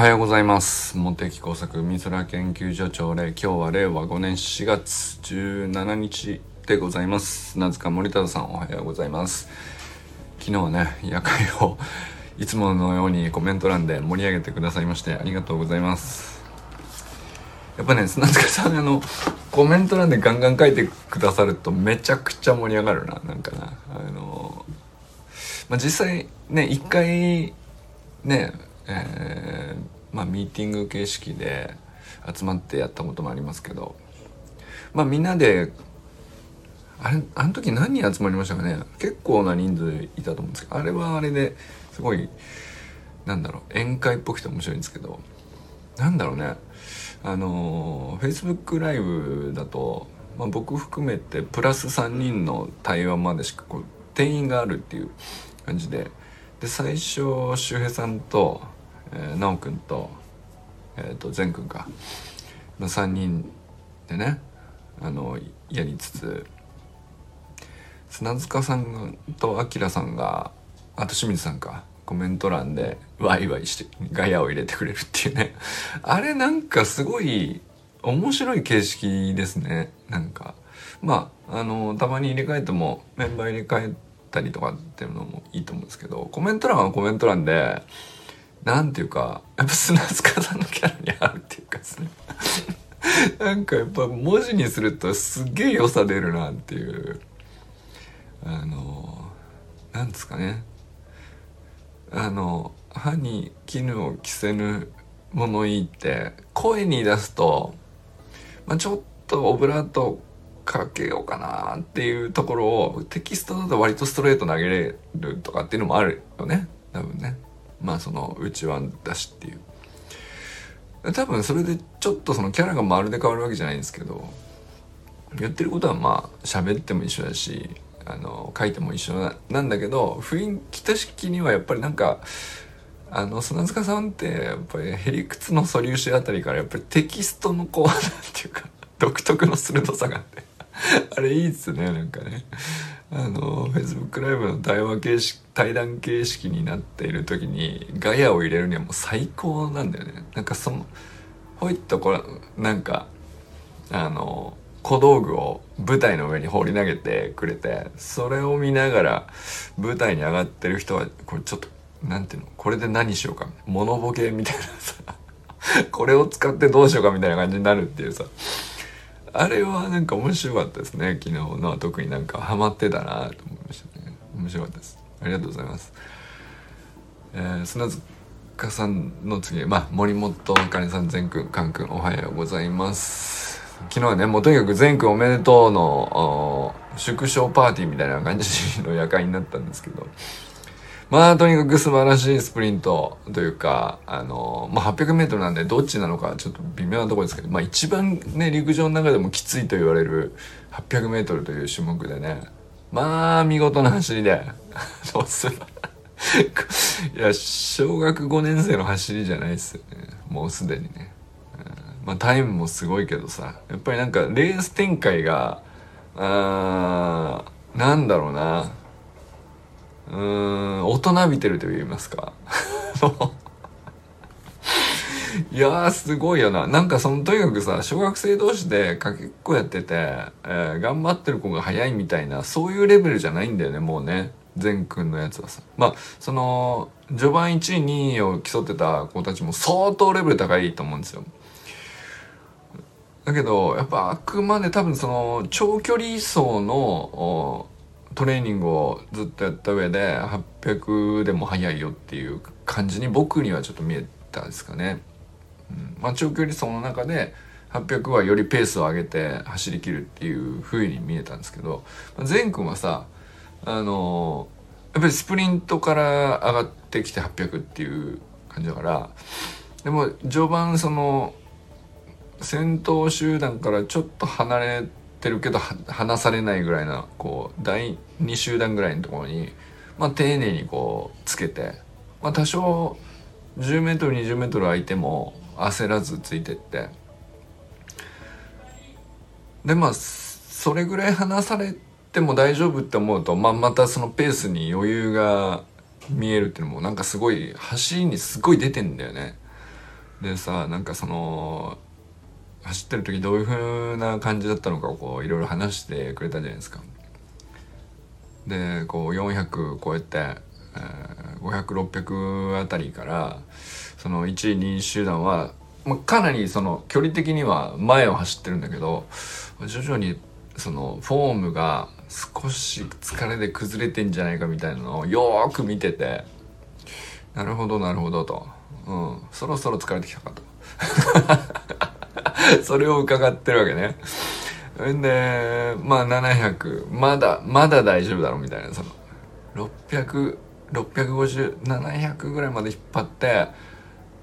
はようございます。茂木工作美空研究所長令。今日は令和5年4月17日でございます。名塚森田さんおはようございます。昨日はね夜会を いつものようにコメント欄で盛り上げてくださいましてありがとうございます。やっぱね砂塚さんあのコメント欄でガンガン書いてくださるとめちゃくちゃ盛り上がるな。なんかな。あのまあ実際ね一回ねえー、まあミーティング形式で集まってやったこともありますけどまあみんなであれあの時何人集まりましたかね？結構な人数いたと思うんですけどあれはあれですごいなんだろう宴会っぽくて面白いんですけどなんだろうね。あの Facebook ライブだと、まあ、僕含めてプラス3人の対話までしかこう定員があるっていう感じでで最初周平さんと、えー、直くんと,、えー、と善くんか。の3人でねあのやりつつ砂塚さんとあさんがあと清水さんかコメント欄でワイワイしてガヤを入れてくれるっていうね。あれなんかすごい面白い形式ですね。なんか。まああのたまに入れ替えてもメンバー入れ替えたりとかっていうのもいいと思うんですけどコメント欄はコメント欄でなんていうかやっぱ砂塚さんのキャラに合うっていうかですね。なんかやっぱ文字にするとすげえ良さ出るなっていう。あのなんですかね。あの歯に絹を着せぬ物言いって声に出すと、まあ、ちょっとオブラートかけようかなっていうところをテキストだと割とストレート投げれるとかっていうのもあるよね。多分ね。まあその内輪だしっていう。多分それでちょっとそのキャラがまるで変わるわけじゃないんですけど言ってることはまあ喋っても一緒だしあの書いても一緒なんだけど雰囲気的にはやっぱりなんかあの砂塚さんってやっぱりへりくつの素粒子あたりからやっぱりテキストのこう なんていうか独特の鋭さがあって。あれいいっすねなんかね。あの Facebook ライブの対話形式対談形式になっている時にガヤを入れるにはもう最高なんだよね。なんかそのほいっとこれなんかあの小道具を舞台の上に放り投げてくれてそれを見ながら舞台に上がってる人はこれちょっと何ていうの？これで何しようか？物ボケみたいなさ。これを使ってどうしようかみたいな感じになるっていうさ。あれはなんか面白かったですね。昨日のは特になんかハマってたなと思いましたね。面白かったです。ありがとうございます。えー、砂塚さんの次まあ森本あかねさん善くんかんくんおはようございます。昨日はねもうとにかく善くんおめでとうの縮小パーティーみたいな感じの夜会になったんですけどまあ、とにかく素晴らしいスプリントというか、あの、まあ、800メートルなんでどっちなのかちょっと微妙なところですけど、まあ、一番ね、陸上の中でもきついと言われる800メートルという種目でね、まあ、見事な走りで、どうするいや、小学5年生の走りじゃないですよね。もうすでにね。まあ、タイムもすごいけどさ、やっぱりなんかレース展開が、あー、なんだろうな。うーん大人びてると言いますか。いやーすごいよな。なんかそのとにかくさ小学生同士でかけっこやってて、えー、頑張ってる子が早いみたいなそういうレベルじゃないんだよねもうね。善くんのやつはさ。まあその序盤1位2位を競ってた子たちも相当レベル高いと思うんですよ。だけどやっぱあくまで多分その長距離走のトレーニングをずっとやった上で800でも速いよっていう感じに僕にはちょっと見えたですかね。うんまあ、長距離走の中で800はよりペースを上げて走りきるっていう風に見えたんですけど善くんはさあのやっぱりスプリントから上がってきて800っていう感じだからでも序盤その先頭集団からちょっと離れってるけど離されないぐらいなこう第2集団ぐらいのところに、まあ、丁寧にこうつけて、まあ、多少 10m20m 空いても焦らずついてってでまあそれぐらい離されても大丈夫って思うと、まあ、またそのペースに余裕が見えるっていうのもなんかすごい走りにすごい出てんだよね。でさなんかその走ってる時どういう風な感じだったのかをこういろいろ話してくれたじゃないですか。でこう400超えて、えー、500600あたりからその1位2位集団は、まあ、かなりその距離的には前を走ってるんだけど徐々にそのフォームが少し疲れで崩れてんじゃないかみたいなのをよーく見ててなるほどなるほどと、うん、そろそろ疲れてきたかと。それを伺ってるわけね。んでまあ700まだまだ大丈夫だろうみたいな。その600650,700ぐらいまで引っ張って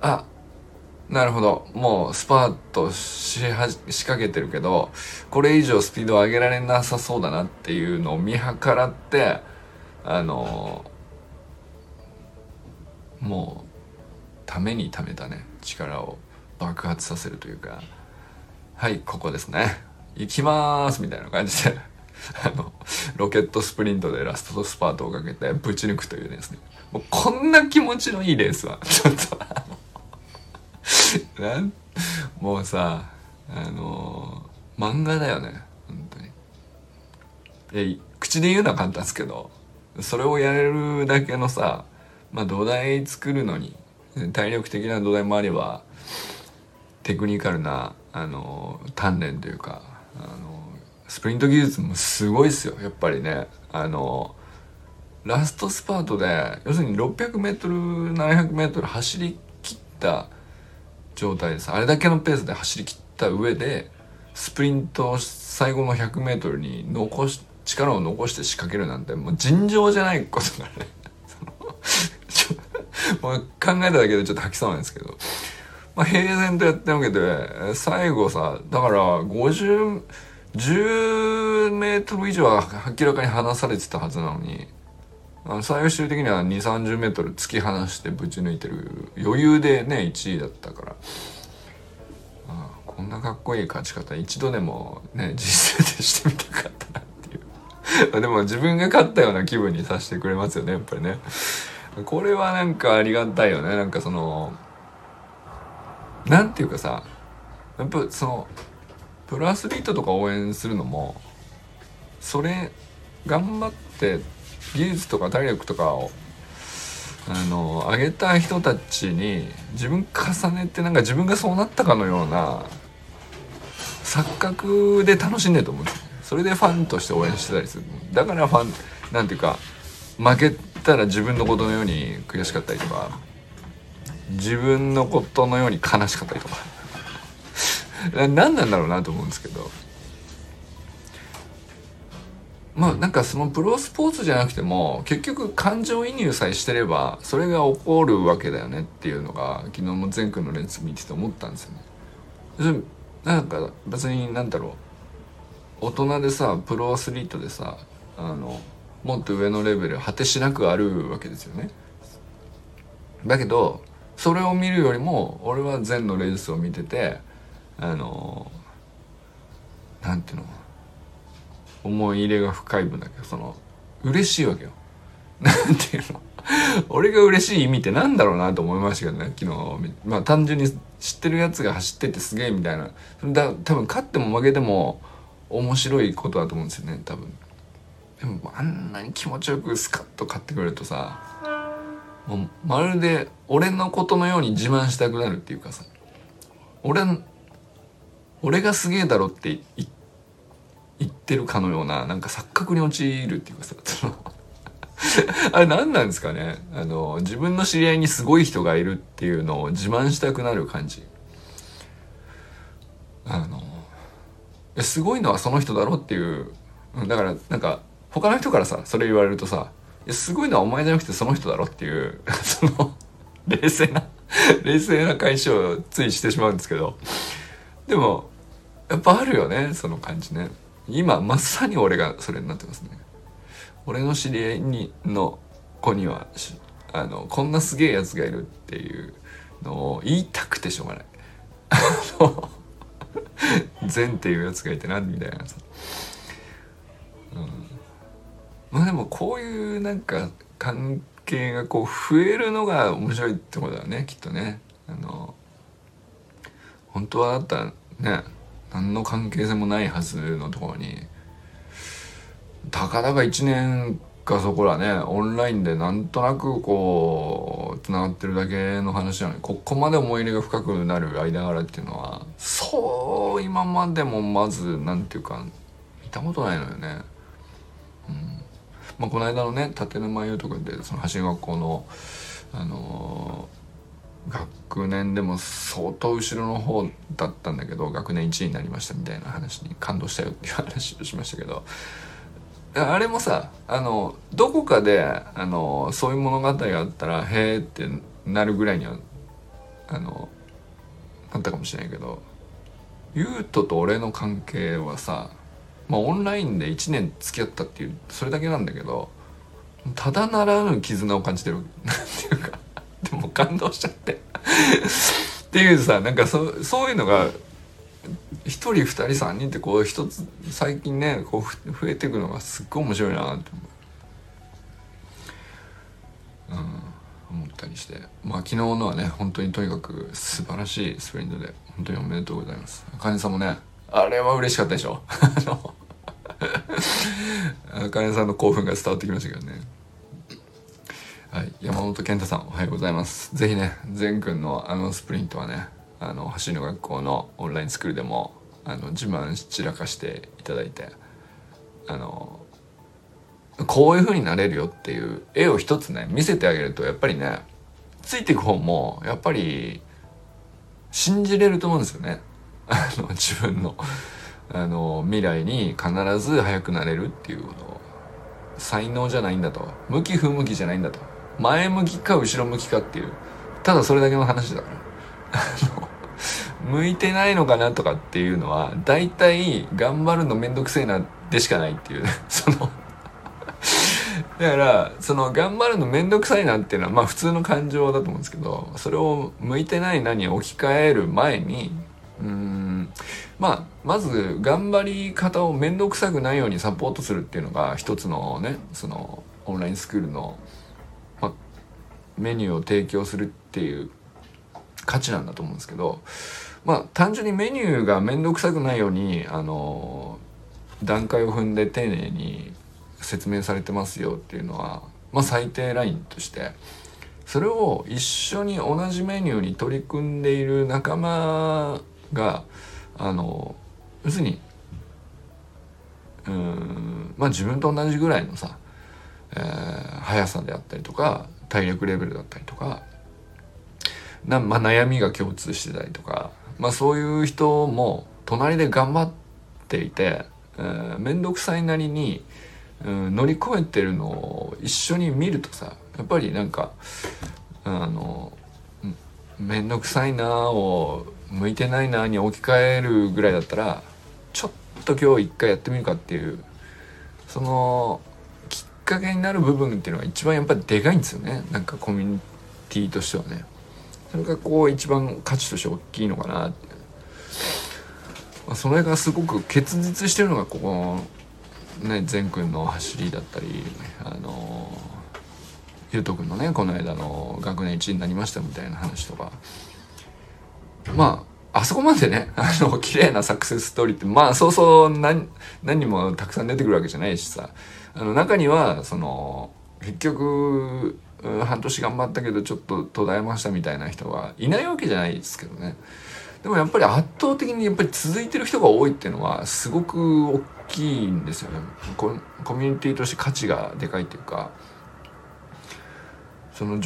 あなるほど。もうスパートしは仕掛けてるけどこれ以上スピードを上げられなさそうだなっていうのを見計らってあのもうためにためたね。力を爆発させるというか。はいここですね。行きまーすみたいな感じで。あのロケットスプリントでラストスパートをかけてぶち抜くというですね。もうこんな気持ちのいいレースは。ちょっとなんもうさあのー、漫画だよね。本当に。え口で言うのは簡単ですけどそれをやれるだけのさまあ土台作るのに体力的な土台もあればテクニカルなあの鍛錬というかあのスプリント技術もすごいですよやっぱりね。あのラストスパートで要するに 600m700m 走り切った状態です。あれだけのペースで走り切った上でスプリントを最後の 100m に残し力を残して仕掛けるなんてもう尋常じゃないことがね もう考えただけでちょっと吐きそうなんですけど、まあ、平然とやってるわけで最後さだから50 10メートル以上は明らかに離されてたはずなのに最終的には2 3 0メートル突き放してぶち抜いてる余裕でね1位だったから。ああこんなかっこいい勝ち方一度でもね実践でしてみたかったなっていう。でも自分が勝ったような気分にさせてくれますよねやっぱりね。これはなんかありがたいよね。なんかそのなんていうかさやっぱそのプロアスリートとか応援するのもそれ頑張って技術とか体力とかをあの上げた人たちに自分重ねてなんか自分がそうなったかのような錯覚で楽しんでると思う。んですそれでファンとして応援してたりする。だからファンなんていうか負けたら自分のことのように悔しかったりとか自分のことのように悲しかったりとか 何なんだろうなと思うんですけどまあなんかそのプロスポーツじゃなくても結局感情移入さえしてればそれが起こるわけだよねっていうのが昨日も前君のレンズ見てて思ったんですよね。なんか別になんだろう大人でさプロアスリートでさあのもっと上のレベル果てしなくあるわけですよね。だけどそれを見るよりも俺は禅のレースを見ててあのなんていうの思い入れが深い分だけどその嬉しいわけよ。なんていうの。俺が嬉しい意味ってなんだろうなと思いましたけどね昨日まあ単純に知ってるやつが走っててすげえみたいな。だ多分勝っても負けても面白いことだと思うんですよね多分。でもあんなに気持ちよくスカッと買ってくれるとさもうまるで俺のことのように自慢したくなるっていうかさ俺俺がすげえだろって言ってるかのようななんか錯覚に陥るっていうかさ あれ何なんですかね？あの自分の知り合いにすごい人がいるっていうのを自慢したくなる感じ。あのすごいのはその人だろっていう。だからなんか他の人からさそれ言われるとさすごいのはお前じゃなくてその人だろっていう その冷静な冷静な解消をついしてしまうんですけど。でもやっぱあるよねその感じね。今まさに俺がそれになってますね。俺の知り合いにの子にはあのこんなすげえやつがいるっていうのを言いたくてしょうがない。あの 善っていうやつがいてなみたいなさ、うん、まあでもこういうなんか関係がこう増えるのが面白いってことだよねきっとねあの本当はだったらね何の関係性もないはずのところにたかだか1年かそこらねオンラインでなんとなくこうつながってるだけの話なのにここまで思い入れが深くなる間柄っていうのはそう今までもまず何て言うか見たことないのよね。まあ、この間のね立沼優斗君でその橋学校のあのー、学年でも相当後ろの方だったんだけど学年1位になりましたみたいな話に感動したよっていう話をしましたけどあれもさあのどこかであのそういう物語があったらへえってなるぐらいにはあのなったかもしれないけど優斗と俺の関係はさまあオンラインで1年付き合ったっていうそれだけなんだけどただならぬ絆を感じてるなんていうかでも感動しちゃって。っていうさなんかそそういうのが1人2人3人ってこう一つ最近ねこう増えていくのがすっごい面白いなって思う、うん、思ったりして。まあ昨日のはね本当にとにかく素晴らしいスプリントで本当におめでとうございます。あかねさんもねあれは嬉しかったでしょ？あ かねさんの興奮が伝わってきましたけどね。はい、山本健太さんおはようございます。ぜひね善くんのあのスプリントはねあの走りの学校のオンラインスクールでもあの自慢散らかしていただいてあのこういう風になれるよっていう絵を一つね見せてあげるとやっぱりねついていく方もやっぱり信じれると思うんですよね。あの自分のあの未来に必ず速くなれるっていうの才能じゃないんだと。向き不向きじゃないんだと。前向きか後ろ向きかっていう。ただそれだけの話だから。向いてないのかなとかっていうのは大体頑張るのめんどくせえなでしかないっていう。そのだからその頑張るのめんどくさいなっていうのはまあ普通の感情だと思うんですけどそれを向いてない何に置き換える前にうん。まあまず頑張り方を面倒くさくないようにサポートするっていうのが一つのねそのオンラインスクールの、まあ、メニューを提供するっていう価値なんだと思うんですけどまあ単純にメニューが面倒くさくないようにあの段階を踏んで丁寧に説明されてますよっていうのは、まあ、最低ラインとしてそれを一緒に同じメニューに取り組んでいる仲間があの要するにうんまあ自分と同じぐらいのさ、えー、速さであったりとか体力レベルだったりとかな、まあ、悩みが共通してたりとか、まあ、そういう人も隣で頑張っていて面倒、くさいなりに、うん、乗り越えてるのを一緒に見るとさやっぱりなんかあの面倒くさいなを向いてないなに置き換えるぐらいだったらちょっと今日一回やってみるかっていうそのきっかけになる部分っていうのが一番やっぱりでかいんですよね。なんかコミュニティとしてはね。それがこう一番価値として大きいのかなって、まあ、それがすごく結実してるのがここね善くんの走りだったりあのゆうとくんのねこの間の学年1位になりましたみたいな話とか。まああそこまでね あの綺麗なサクセスストーリーってまあそうそう何何もたくさん出てくるわけじゃないしさ。あの中にはその結局半年頑張ったけどちょっと途絶えましたみたいな人はいないわけじゃないですけどね。でもやっぱり圧倒的にやっぱり続いてる人が多いっていうのはすごく大きいんですよね。コミュニティとして価値がでかいっていうかその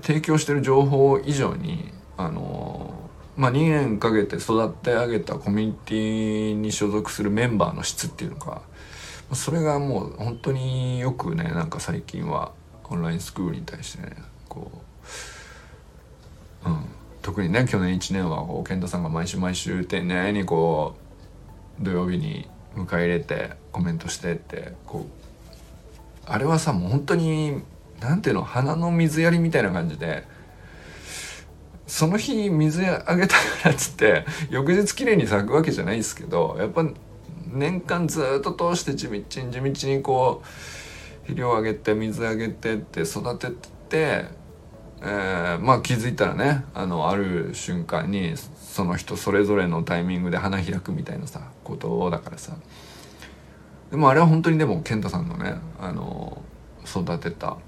提供してる情報以上にあのまあ2年かけて育て上げたコミュニティに所属するメンバーの質っていうのかそれがもう本当によくねなんか最近はオンラインスクールに対してねこう、うん、特にね去年1年はこう健太さんが毎週毎週丁寧にこう土曜日に迎え入れてコメントしてってこうあれはさもう本当に何ていうの花の水やりみたいな感じでその日水あげたからっつって翌日きれいに咲くわけじゃないですけどやっぱ年間ずっと通して地道に地道にこう肥料あげて水あげてって育ててえー、まあ気づいたらねあのある瞬間にその人それぞれのタイミングで花開くみたいなさことだからさ。でもあれは本当にでも健太さんのねあの育てた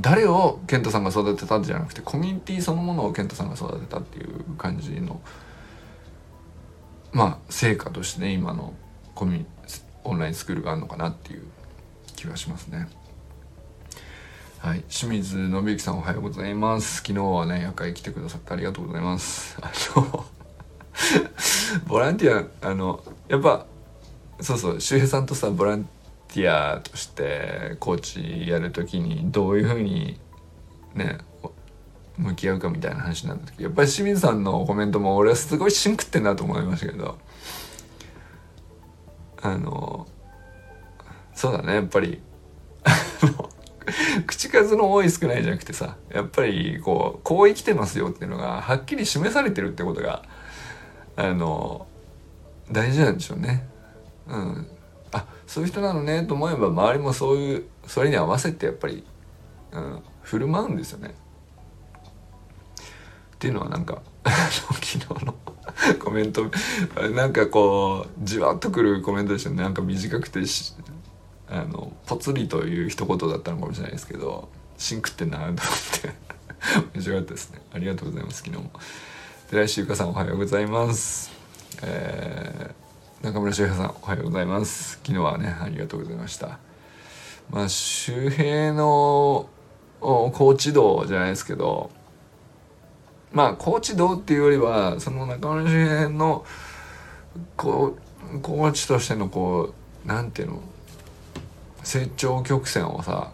誰を健太さんが育てたんじゃなくてコミュニティそのものを健太さんが育てたっていう感じのまあ成果としてね今のコミュオンラインスクールがあるのかなっていう気がしますね。はい、清水信之さんおはようございます。昨日はね夜会来てくださってありがとうございます。あの ボランティアあのやっぱそうそう周平さんとさボランティアとしてコーチやるときにどういうふうにね向き合うかみたいな話になった時やっぱり清水さんのコメントも俺はすごいシンクってんなと思いましたけどあのそうだねやっぱり口数の多い少ないじゃなくてさやっぱりこうこう生きてますよっていうのがはっきり示されてるってことがあの大事なんでしょうね。うん、そういう人なのねと思えば周りもそういうそれに合わせてやっぱり、うん、振る舞うんですよね。っていうのはなんか 昨日の コメントなんかこうじわっとくるコメントでしたね。なんか短くてあのぽつりという一言だったのかもしれないですけどシンクってなと思って。面白かったですね。ありがとうございます昨日も。寺石ゆかさんおはようございます。えー、中村修平さんおはようございます。昨日はねありがとうございました。まあ周平のコーチ道じゃないですけどまあコーチ道っていうよりはその中村周平のこうコーチとしてのこうなんていうの成長曲線をさ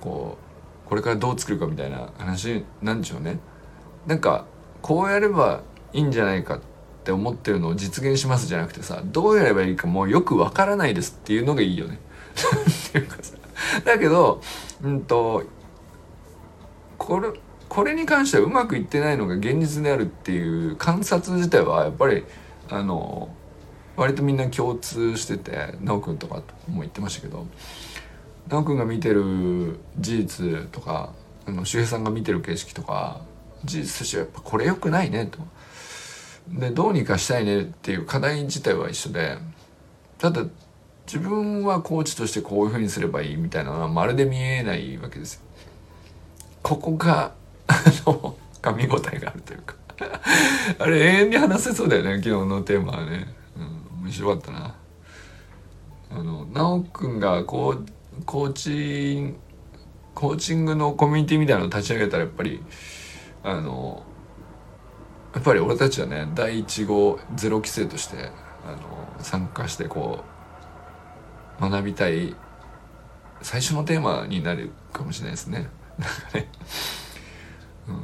こうこれからどう作るかみたいな話なんでしょうね。なんかこうやればいいんじゃないかってって思ってるのを実現しますじゃなくてさどうやればいいかもうよくわからないですっていうのがいいよねっていうかさだけどうんとこれこれに関してはうまくいってないのが現実であるっていう観察自体はやっぱりあの割とみんな共通してて奈くんとかも言ってましたけど奈くんが見てる事実とかあの周平さんが見てる景色とか事実としてはやっぱこれ良くないねと。でどうにかしたいねっていう課題自体は一緒でただ自分はコーチとしてこういうふうにすればいいみたいなのはまるで見えないわけですよ。ここがあの噛み応えがあるというかあれ永遠に話せそうだよね昨日のテーマはね。うん面白かったなあの奈くんがこうコーチコーチングのコミュニティみたいなのを立ち上げたらやっぱりあのやっぱり俺たちはね第1号ゼロ規制としてあの参加してこう学びたい最初のテーマになるかもしれないですね。なんかね、うん。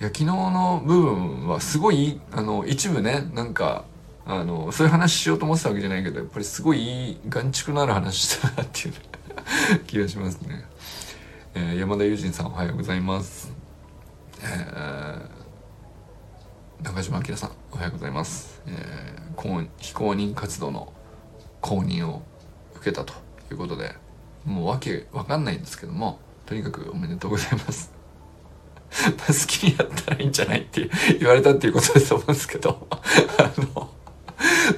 いや昨日の部分はすごいあの一部ねなんかあのそういう話しようと思ってたわけじゃないけどやっぱりすごいいい眼蓄のある話したなっていう気がしますね、えー、山田友人さんおはようございます、えー、中島明さんおはようございます、えー、公非公認活動の公認を受けたということでもうわけわかんないんですけどもとにかくおめでとうございます 好きにやったらいいんじゃないって言われたっていうことだと思うんですけど、あの、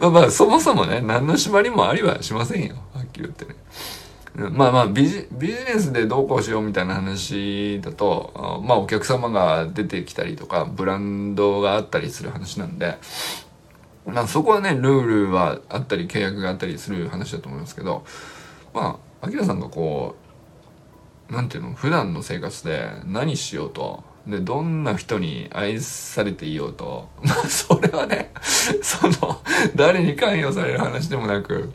まあまあ、そもそもね、何の縛りもありはしませんよ。はっきり言ってね。まあまあビジ、ビジネスでどうこうしようみたいな話だと、まあお客様が出てきたりとか、ブランドがあったりする話なんで、まあそこはね、ルールはあったり、契約があったりする話だと思いますけど、まあ、アキラさんがこう、なんていうの普段の生活で何しようとでどんな人に愛されていようと まあそれはねその誰に関与される話でもなく、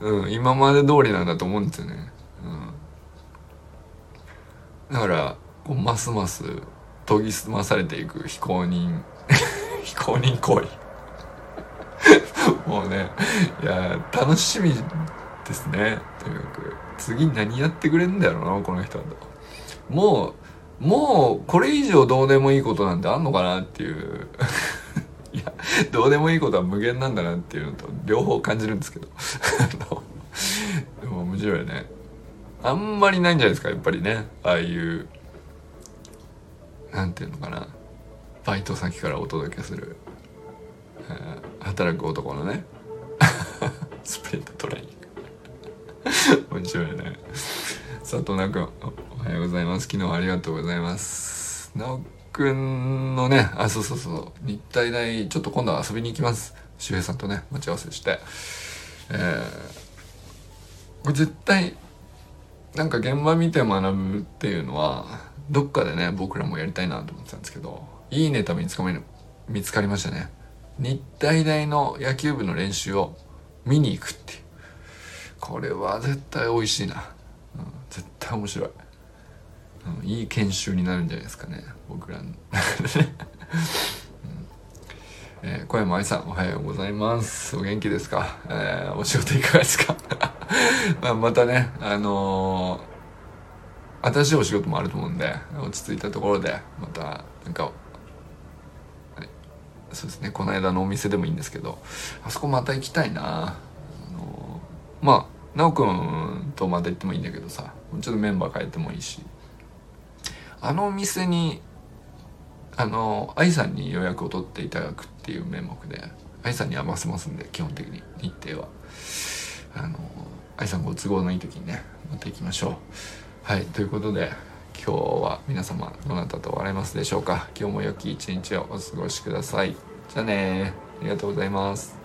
うん、今まで通りなんだと思うんですよね、うん、だからこうますます研ぎ澄まされていく非公認 非公認行為。もうねいや楽しみですね。とにかく。次何やってくれんだろうなこの人はもうもうこれ以上どうでもいいことなんてあんのかなっていう。いやどうでもいいことは無限なんだなっていうのと両方感じるんですけど。でも面白いね。あんまりないんじゃないですかやっぱりね。ああいうなんていうのかな。バイト先からお届けする、えー、働く男のね。スプリントトレーニング。面白いね。佐藤直君おはようございます。昨日はありがとうございます。直君のねあそうそうそう日体大ちょっと今度は遊びに行きます。周平さんとね待ち合わせして。えー、これ絶対なんか現場見て学ぶっていうのはどっかでね僕らもやりたいなと思ってたんですけどいいネタ見つかめる見つかりましたね。日体大の野球部の練習を見に行くっていう。これは絶対美味しいな、うん、絶対面白い、うん、いい研修になるんじゃないですかね僕らの。えー、小山愛さんおはようございます。お元気ですか、えー、お仕事いかがですか？まあまたねあのー、新しいお仕事もあると思うんで落ち着いたところでまたなんかそうですねこの間のお店でもいいんですけどあそこまた行きたいな。あのまあ奈くんとまた行ってもいいんだけどさちょっとメンバー変えてもいいし。あの店にあの愛さんに予約を取っていただくっていう名目で愛さんに合わせますんで基本的に日程は。あの愛さんご都合のいい時にね持っていきましょう。はいということで今日は皆様どなたと笑いますでしょうか？今日も良き一日をお過ごしください。じゃあねありがとうございます。